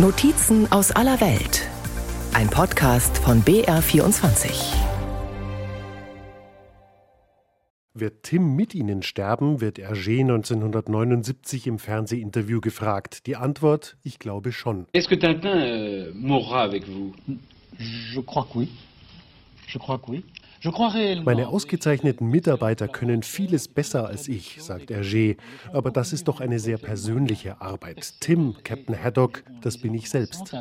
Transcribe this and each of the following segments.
Notizen aus aller Welt. Ein Podcast von BR24. Wird Tim mit Ihnen sterben, wird Hergé 1979 im Fernsehinterview gefragt. Die Antwort, ich glaube schon. Est-ce que Tintin euh, mourra avec vous Je crois que oui. Je crois que oui. Meine ausgezeichneten Mitarbeiter können vieles besser als ich, sagt Hergé. Aber das ist doch eine sehr persönliche Arbeit. Tim, Captain Haddock, das bin ich selbst.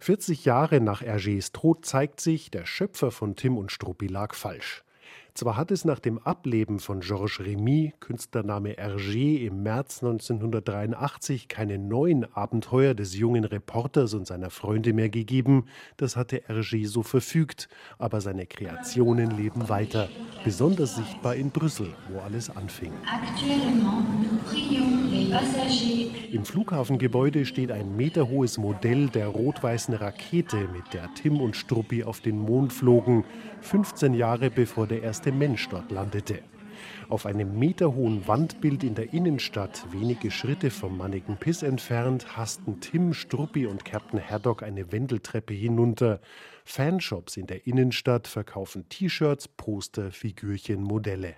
40 Jahre nach Hergés Tod zeigt sich, der Schöpfer von Tim und Struppi lag falsch. Zwar hat es nach dem Ableben von Georges Remy, Künstlername Hergé, im März 1983 keine neuen Abenteuer des jungen Reporters und seiner Freunde mehr gegeben, das hatte Hergé so verfügt, aber seine Kreationen leben weiter, besonders sichtbar in Brüssel, wo alles anfing. Im Flughafengebäude steht ein meterhohes Modell der rot-weißen Rakete, mit der Tim und Struppi auf den Mond flogen, 15 Jahre bevor der erste Mensch dort landete. Auf einem meterhohen Wandbild in der Innenstadt, wenige Schritte vom Manneken Piss entfernt, hasten Tim, Struppi und Captain Haddock eine Wendeltreppe hinunter. Fanshops in der Innenstadt verkaufen T-Shirts, Poster, Figürchen, Modelle.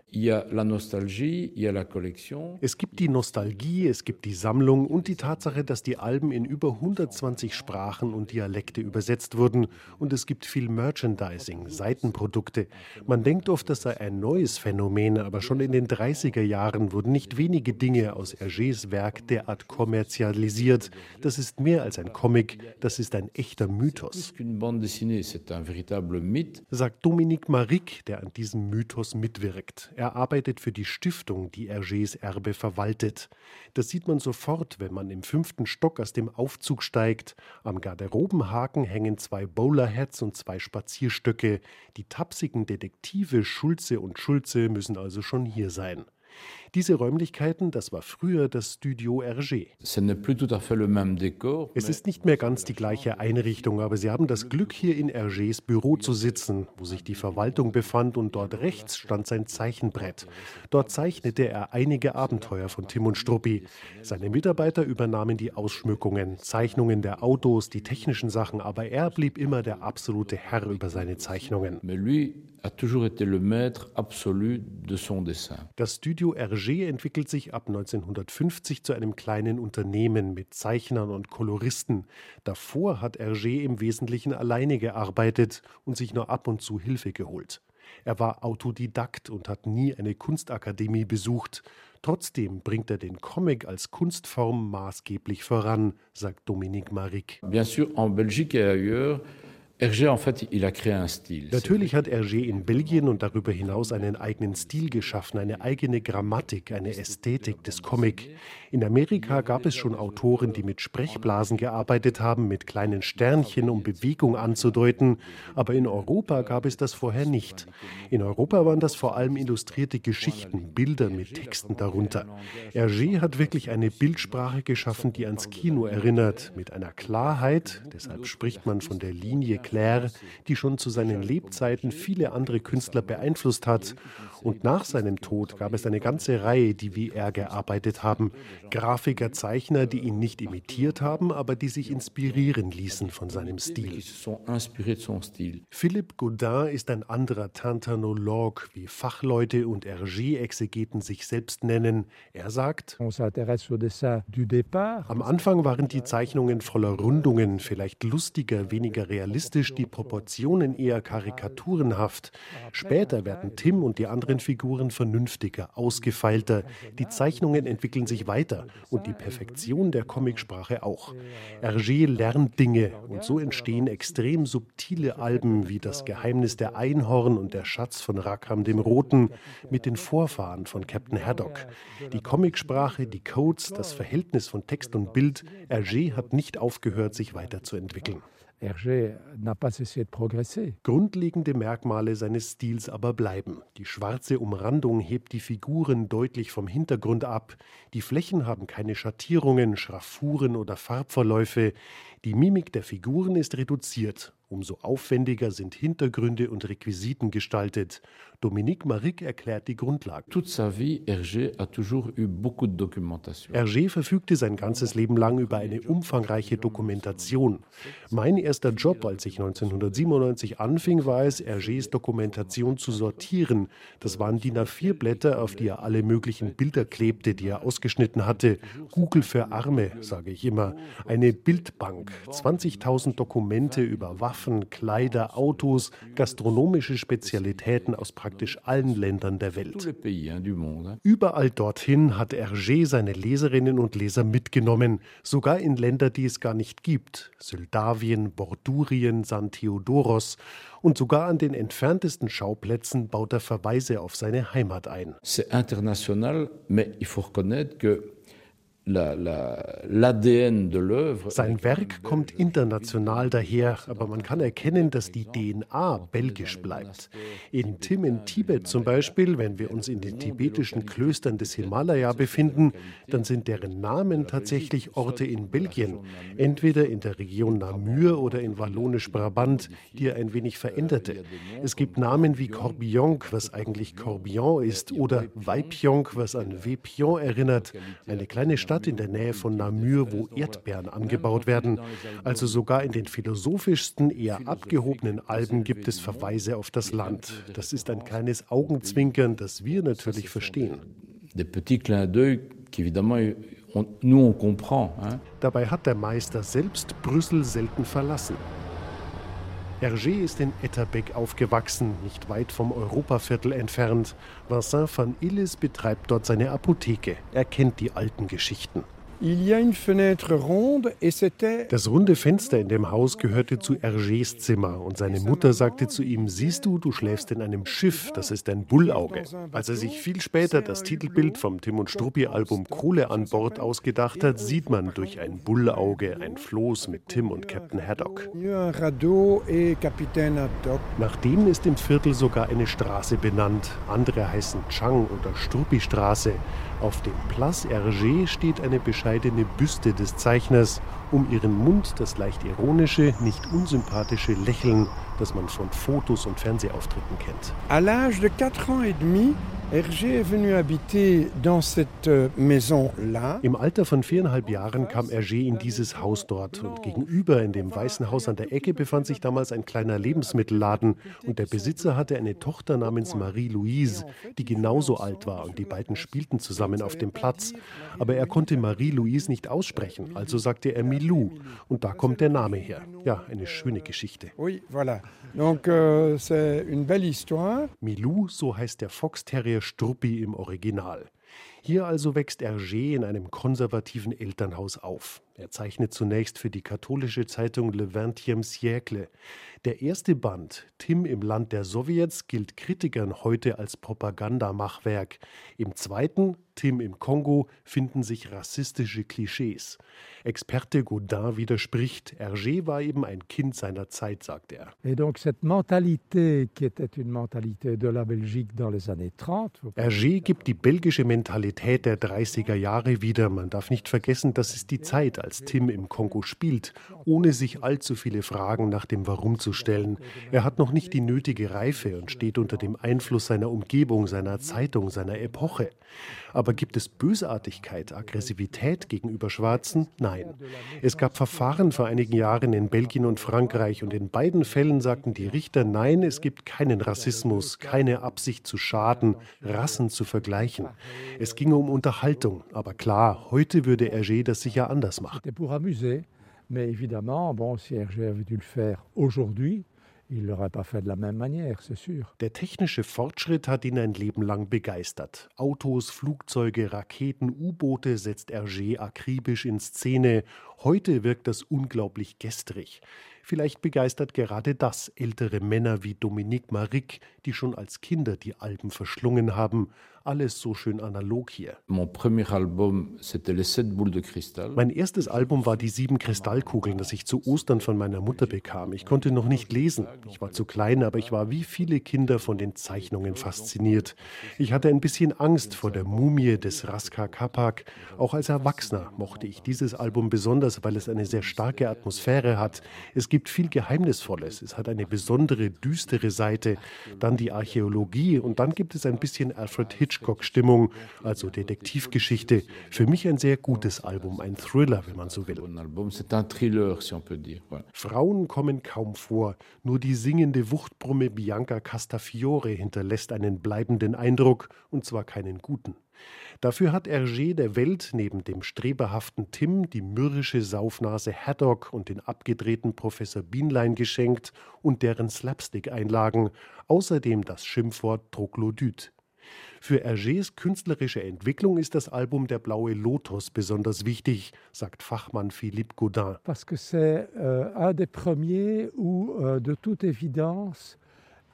Es gibt die Nostalgie, es gibt die Sammlung und die Tatsache, dass die Alben in über 120 Sprachen und Dialekte übersetzt wurden. Und es gibt viel Merchandising, Seitenprodukte. Man denkt oft, das sei ein neues Phänomen, aber schon in den 30er Jahren wurden nicht wenige Dinge aus Hergés Werk derart kommerzialisiert. Das ist mehr als ein Comic, das ist ein echter Mythos c'est un véritable mythe. Sagt Dominique Maric, der an diesem Mythos mitwirkt. Er arbeitet für die Stiftung, die Hergés Erbe verwaltet. Das sieht man sofort, wenn man im fünften Stock aus dem Aufzug steigt. Am Garderobenhaken hängen zwei Bowlerhats und zwei Spazierstöcke. Die tapsigen Detektive Schulze und Schulze müssen also schon hier sein. Diese Räumlichkeiten, das war früher das Studio Hergé. Es ist nicht mehr ganz die gleiche Einrichtung, aber Sie haben das Glück, hier in Hergés Büro zu sitzen, wo sich die Verwaltung befand und dort rechts stand sein Zeichenbrett. Dort zeichnete er einige Abenteuer von Tim und Struppi. Seine Mitarbeiter übernahmen die Ausschmückungen, Zeichnungen der Autos, die technischen Sachen, aber er blieb immer der absolute Herr über seine Zeichnungen. Das Studio Hergé entwickelt sich ab 1950 zu einem kleinen Unternehmen mit Zeichnern und Koloristen. Davor hat Hergé im Wesentlichen alleine gearbeitet und sich nur ab und zu Hilfe geholt. Er war Autodidakt und hat nie eine Kunstakademie besucht. Trotzdem bringt er den Comic als Kunstform maßgeblich voran, sagt Dominique Maric. Bien sûr, en Belgique et ailleurs, Natürlich hat Hergé in Belgien und darüber hinaus einen eigenen Stil geschaffen, eine eigene Grammatik, eine Ästhetik des Comic. In Amerika gab es schon Autoren, die mit Sprechblasen gearbeitet haben, mit kleinen Sternchen, um Bewegung anzudeuten. Aber in Europa gab es das vorher nicht. In Europa waren das vor allem illustrierte Geschichten, Bilder mit Texten darunter. Hergé hat wirklich eine Bildsprache geschaffen, die ans Kino erinnert, mit einer Klarheit, deshalb spricht man von der Linie Claire, die schon zu seinen Lebzeiten viele andere Künstler beeinflusst hat. Und nach seinem Tod gab es eine ganze Reihe, die wie er gearbeitet haben. Grafiker, Zeichner, die ihn nicht imitiert haben, aber die sich inspirieren ließen von seinem Stil. Philippe Godin ist ein anderer Tintinolog, wie Fachleute und Hergé-Exegeten sich selbst nennen. Er sagt, am Anfang waren die Zeichnungen voller Rundungen, vielleicht lustiger, weniger realistisch realistisch, die Proportionen eher karikaturenhaft. Später werden Tim und die anderen Figuren vernünftiger, ausgefeilter. Die Zeichnungen entwickeln sich weiter und die Perfektion der Comicsprache auch. Hergé lernt Dinge und so entstehen extrem subtile Alben wie Das Geheimnis der Einhorn und Der Schatz von Rackham dem Roten mit den Vorfahren von Captain Haddock. Die Comicsprache, die Codes, das Verhältnis von Text und Bild, Hergé hat nicht aufgehört, sich weiterzuentwickeln. Hergé n'a pas cessé de progresser. Grundlegende Merkmale seines Stils aber bleiben. Die schwarze Umrandung hebt die Figuren deutlich vom Hintergrund ab. Die Flächen haben keine Schattierungen, Schraffuren oder Farbverläufe. Die Mimik der Figuren ist reduziert Umso aufwendiger sind Hintergründe und Requisiten gestaltet. Dominique Maric erklärt die Grundlagen. Hergé verfügte sein ganzes Leben lang über eine umfangreiche Dokumentation. Mein erster Job, als ich 1997 anfing, war es, Hergés Dokumentation zu sortieren. Das waren DIN A4-Blätter, auf die er alle möglichen Bilder klebte, die er ausgeschnitten hatte. Google für Arme, sage ich immer. Eine Bildbank, 20.000 Dokumente über Waffen, Kleider, Autos, gastronomische Spezialitäten aus praktisch allen Ländern der Welt. Überall dorthin hat Hergé seine Leserinnen und Leser mitgenommen, sogar in Länder, die es gar nicht gibt. Moldawien, Bordurien, San Theodoros und sogar an den entferntesten Schauplätzen baut er Verweise auf seine Heimat ein. C'est international, mais il faut reconnaître que Sein Werk kommt international daher, aber man kann erkennen, dass die DNA belgisch bleibt. In Tim in Tibet zum Beispiel, wenn wir uns in den tibetischen Klöstern des Himalaya befinden, dann sind deren Namen tatsächlich Orte in Belgien, entweder in der Region Namur oder in Wallonisch-Brabant, die er ein wenig veränderte. Es gibt Namen wie Corbion, was eigentlich Corbion ist, oder Weipion, was an Wepion erinnert, eine kleine Stadt Stadt in der Nähe von Namur, wo Erdbeeren angebaut werden. Also sogar in den philosophischsten, eher abgehobenen Alben gibt es Verweise auf das Land. Das ist ein kleines Augenzwinkern, das wir natürlich verstehen. Dabei hat der Meister selbst Brüssel selten verlassen. Hergé ist in Etterbeek aufgewachsen, nicht weit vom Europaviertel entfernt. Vincent van Illes betreibt dort seine Apotheke. Er kennt die alten Geschichten. Das runde Fenster in dem Haus gehörte zu Hergés Zimmer und seine Mutter sagte zu ihm, siehst du, du schläfst in einem Schiff, das ist ein Bullauge. Als er sich viel später das Titelbild vom Tim und Struppi Album Kohle an Bord ausgedacht hat, sieht man durch ein Bullauge ein Floß mit Tim und Captain Haddock. Nach dem ist im Viertel sogar eine Straße benannt. Andere heißen Chang oder Struppi Straße. Auf dem Place Hergé steht eine bescheidene Büste des Zeichners, um ihren Mund das leicht ironische, nicht unsympathische Lächeln, das man von Fotos und Fernsehauftritten kennt. À l'âge de 4 ans et demi, Hergé est venu habiter dans cette euh, maison-là. Im Alter von viereinhalb Jahren kam Hergé in dieses Haus dort und gegenüber in dem weißen Haus an der Ecke befand sich damals ein kleiner Lebensmittelladen und der Besitzer hatte eine Tochter namens Marie-Louise, die genauso alt war und die beiden spielten zusammen auf dem Platz. Aber er konnte Marie-Louise nicht aussprechen, also sagte er Milou und da kommt der Name her. Ja, eine schöne Geschichte. Oui, voilà. Donc euh, c'est une belle histoire. Milou, so heißt der Foxterrier der Struppi im Original. Hier also wächst Hergé in einem konservativen Elternhaus auf. Er zeichnet zunächst für die katholische Zeitung Le Vingtième Siècle. Der erste Band, Tim im Land der Sowjets, gilt Kritikern heute als Propagandamachwerk. Im zweiten, Tim im Kongo, finden sich rassistische Klischees. Experte Godin widerspricht, Hergé war eben ein Kind seiner Zeit, sagt er. Et donc cette mentalité, qui était une mentalité de la Belgique dans les années 30. Hergé gibt die belgische Mentalität der 30er Jahre wieder. Man darf nicht vergessen, das ist die Zeit, als Tim im Kongo spielt, ohne sich allzu viele Fragen nach dem Warum zu stellen. Er hat noch nicht die nötige Reife und steht unter dem Einfluss seiner Umgebung, seiner Zeitung, seiner Epoche. Aber gibt es Bösartigkeit, Aggressivität gegenüber Schwarzen? Nein. Es gab Verfahren vor einigen Jahren in Belgien und Frankreich und in beiden Fällen sagten die Richter, nein, es gibt keinen Rassismus, keine Absicht zu schaden, Rassen zu vergleichen. Es ging um Unterhaltung, aber klar, heute würde Hergé das sicher anders machen. Mais évidemment, bon, si Hergé avait dû le faire aujourd'hui, il l'aurait pas fait de la même manière, c'est sûr. Der technische Fortschritt hat ihn ein Leben lang begeistert. Autos, Flugzeuge, Raketen, U-Boote setzt Hergé akribisch in Szene. Heute wirkt das unglaublich gestrig. Vielleicht begeistert gerade das ältere Männer wie Dominique Maric, die schon als Kinder die Alben verschlungen haben. Alles so schön analog hier. Mein erstes Album war die sieben Kristallkugeln, das ich zu Ostern von meiner Mutter bekam. Ich konnte noch nicht lesen. Ich war zu klein, aber ich war wie viele Kinder von den Zeichnungen fasziniert. Ich hatte ein bisschen Angst vor der Mumie des Raska Kapak. Auch als Erwachsener mochte ich dieses Album besonders, weil es eine sehr starke Atmosphäre hat. Es gibt gibt viel Geheimnisvolles. Es hat eine besondere, düstere Seite, dann die Archäologie und dann gibt es ein bisschen Alfred Hitchcock-Stimmung, also Detektivgeschichte. Für mich ein sehr gutes Album, ein Thriller, wenn man so will. Frauen kommen kaum vor, nur die singende Wuchtbrumme Bianca Castafiore hinterlässt einen bleibenden Eindruck, und zwar keinen guten. Dafür hat Hergé der Welt neben dem streberhaften Tim die mürrische Saufnase Haddock und den abgedrehten Professor Bienlein geschenkt und deren Slapstick-Einlagen, außerdem das Schimpfwort Troglodyt. Für Hergés künstlerische Entwicklung ist das Album Der blaue Lotus besonders wichtig, sagt Fachmann Philippe Gaudin. Parce que c'est euh, un des premiers où, euh, de toute évidence,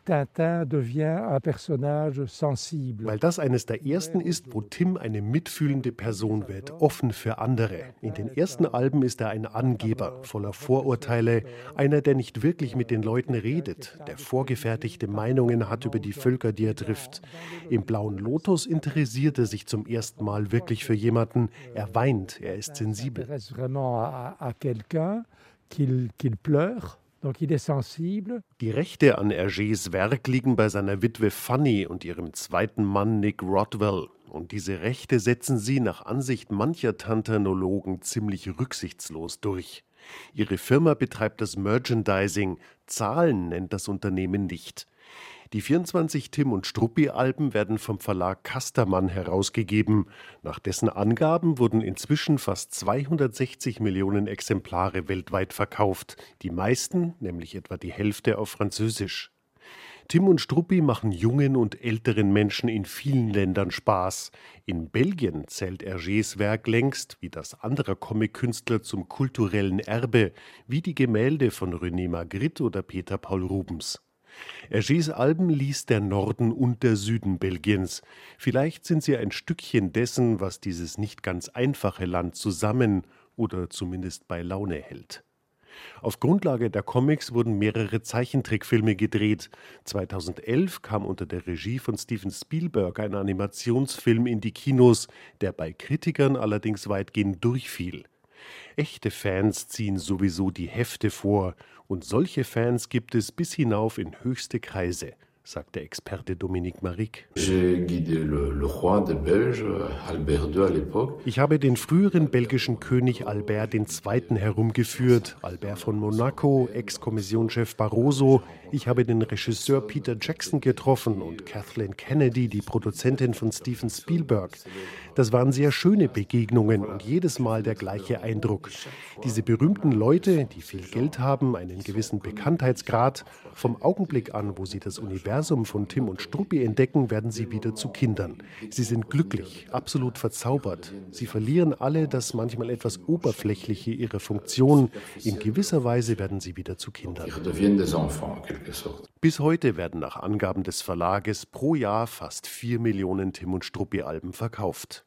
Tintin devient un personnage sensible. Weil das eines der ersten ist, wo Tim eine mitfühlende Person wird, offen für andere. In den ersten Alben ist er ein Angeber, voller Vorurteile, einer, der nicht wirklich mit den Leuten redet, der vorgefertigte Meinungen hat über die Völker, die er trifft. Im Blauen Lotus interessiert er sich zum ersten Mal wirklich für jemanden. Er weint, er ist sensibel. Qu'il pleure. Die Rechte an Hergés Werk liegen bei seiner Witwe Fanny und ihrem zweiten Mann Nick Rodwell. Und diese Rechte setzen sie nach Ansicht mancher Tantanologen ziemlich rücksichtslos durch. Ihre Firma betreibt das Merchandising, Zahlen nennt das Unternehmen nicht. Die 24 Tim und Struppi-Alben werden vom Verlag Kastermann herausgegeben. Nach dessen Angaben wurden inzwischen fast 260 Millionen Exemplare weltweit verkauft. Die meisten, nämlich etwa die Hälfte, auf Französisch. Tim und Struppi machen jungen und älteren Menschen in vielen Ländern Spaß. In Belgien zählt Hergés Werk längst, wie das anderer Comic-Künstler, zum kulturellen Erbe, wie die Gemälde von René Magritte oder Peter Paul Rubens. Hergés Alben liest der Norden und der Süden Belgiens. Vielleicht sind sie ein Stückchen dessen, was dieses nicht ganz einfache Land zusammen oder zumindest bei Laune hält. Auf Grundlage der Comics wurden mehrere Zeichentrickfilme gedreht. 2011 kam unter der Regie von Steven Spielberg ein Animationsfilm in die Kinos, der bei Kritikern allerdings weitgehend durchfiel. Echte Fans ziehen sowieso die Hefte vor, und solche Fans gibt es bis hinauf in höchste Kreise, sagt der Experte Dominique Maric. Ich habe den früheren belgischen König Albert II. herumgeführt, Albert von Monaco, Ex-Kommissionschef Barroso. Ich habe den Regisseur Peter Jackson getroffen und Kathleen Kennedy, die Produzentin von Steven Spielberg. Das waren sehr schöne Begegnungen und jedes Mal der gleiche Eindruck. Diese berühmten Leute, die viel Geld haben, einen gewissen Bekanntheitsgrad, vom Augenblick an, wo sie das Universum von Tim und Struppi entdecken, werden sie wieder zu Kindern. Sie sind glücklich, absolut verzaubert. Sie verlieren alle das manchmal etwas oberflächliche ihrer Funktion. In gewisser Weise werden sie wieder zu Kindern. Bis heute werden nach Angaben des Verlages pro Jahr fast vier Millionen Tim und Struppi-Alben verkauft.